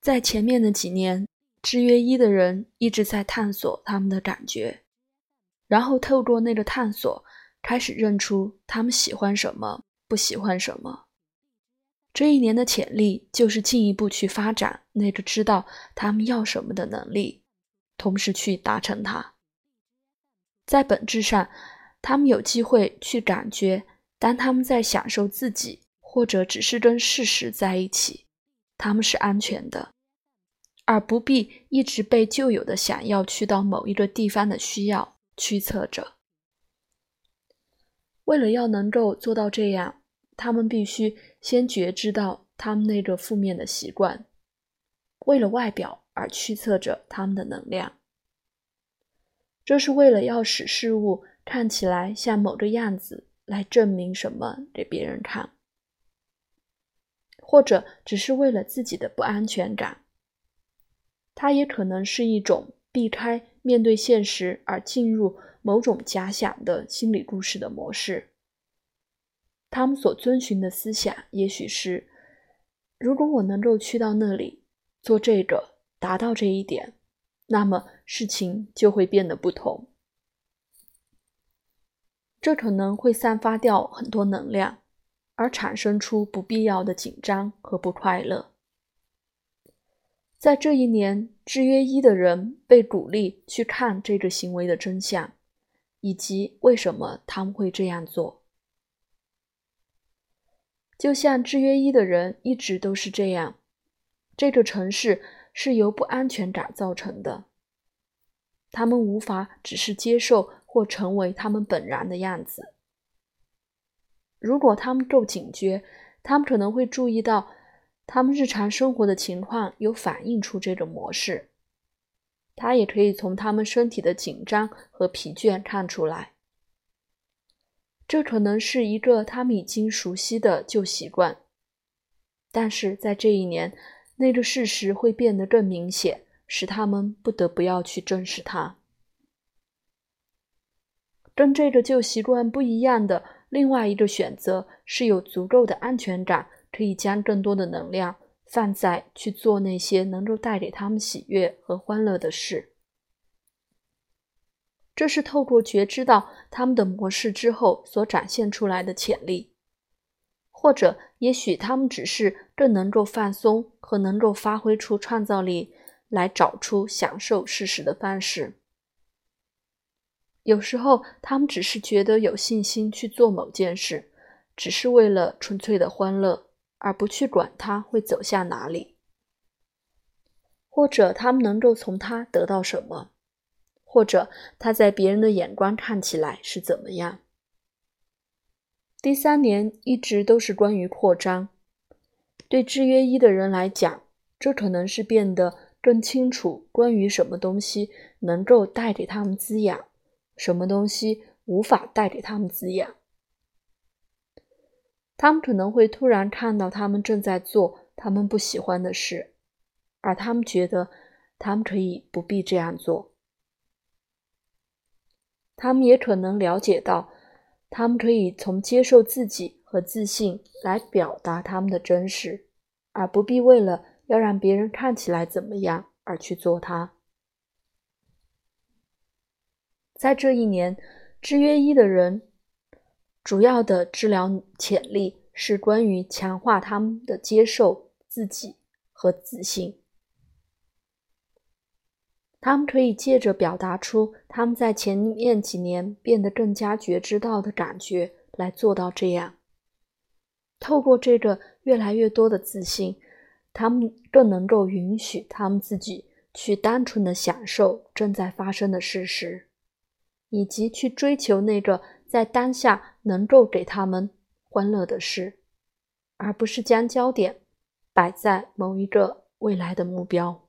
在前面的几年，制约一的人一直在探索他们的感觉，然后透过那个探索，开始认出他们喜欢什么，不喜欢什么。这一年的潜力就是进一步去发展那个知道他们要什么的能力，同时去达成它。在本质上，他们有机会去感觉，当他们在享受自己，或者只是跟事实在一起，他们是安全的，而不必一直被旧有的想要去到某一个地方的需要驱策着。为了要能够做到这样，他们必须先觉知到他们那个负面的习惯，为了外表而驱策着他们的能量。这是为了要使事物看起来像某个样子，来证明什么给别人看，或者只是为了自己的不安全感。它也可能是一种避开面对现实而进入某种假想的心理故事的模式。他们所遵循的思想也许是：如果我能够去到那里做这个，达到这一点。那么事情就会变得不同，这可能会散发掉很多能量，而产生出不必要的紧张和不快乐。在这一年，制约一的人被鼓励去看这个行为的真相，以及为什么他们会这样做。就像制约一的人一直都是这样，这个城市。是由不安全感造成的。他们无法只是接受或成为他们本然的样子。如果他们够警觉，他们可能会注意到，他们日常生活的情况有反映出这种模式。他也可以从他们身体的紧张和疲倦看出来。这可能是一个他们已经熟悉的旧习惯，但是在这一年。那个事实会变得更明显，使他们不得不要去正视它。跟这个旧习惯不一样的另外一个选择是有足够的安全感，可以将更多的能量放在去做那些能够带给他们喜悦和欢乐的事。这是透过觉知到他们的模式之后所展现出来的潜力。或者，也许他们只是更能够放松和能够发挥出创造力，来找出享受事实的方式。有时候，他们只是觉得有信心去做某件事，只是为了纯粹的欢乐，而不去管它会走向哪里。或者，他们能够从它得到什么，或者他在别人的眼光看起来是怎么样。第三年一直都是关于扩张。对制约一的人来讲，这可能是变得更清楚关于什么东西能够带给他们滋养，什么东西无法带给他们滋养。他们可能会突然看到他们正在做他们不喜欢的事，而他们觉得他们可以不必这样做。他们也可能了解到。他们可以从接受自己和自信来表达他们的真实，而不必为了要让别人看起来怎么样而去做它。在这一年，制约一的人主要的治疗潜力是关于强化他们的接受自己和自信。他们可以借着表达出他们在前面几年变得更加觉知到的感觉来做到这样。透过这个越来越多的自信，他们更能够允许他们自己去单纯的享受正在发生的事实，以及去追求那个在当下能够给他们欢乐的事，而不是将焦点摆在某一个未来的目标。